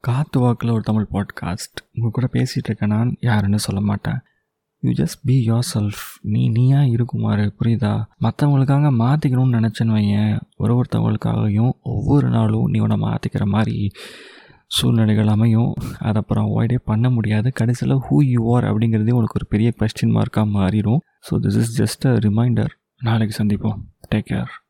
காத்து வாக்கில் ஒரு தமிழ் பாட்காஸ்ட் உங்கள் கூட பேசிகிட்டு இருக்கேன் நான் யாருன்னு சொல்ல மாட்டேன். You just be yourself நீ நீயா இருக்குமாறு புரியுதா? மற்றவங்களுக்காக மாற்றிக்கணும்னு நினச்சேன்னு வையன். ஒரு ஒருத்தவங்களுக்காகவும் ஒவ்வொரு நாளும் நீ உன்னை மாற்றிக்கிற மாதிரி சூழ்நிலைகள் அமையும். அதை அப்புறம் அவாய்டே பண்ண முடியாது. கடைசியில் ஹூ யூ ஆர் அப்படிங்கிறதே உனக்கு ஒரு பெரிய கொஸ்டின் மார்க்காக மாறிடும் so this is just a reminder நாளைக்கு சந்திப்போம். Take care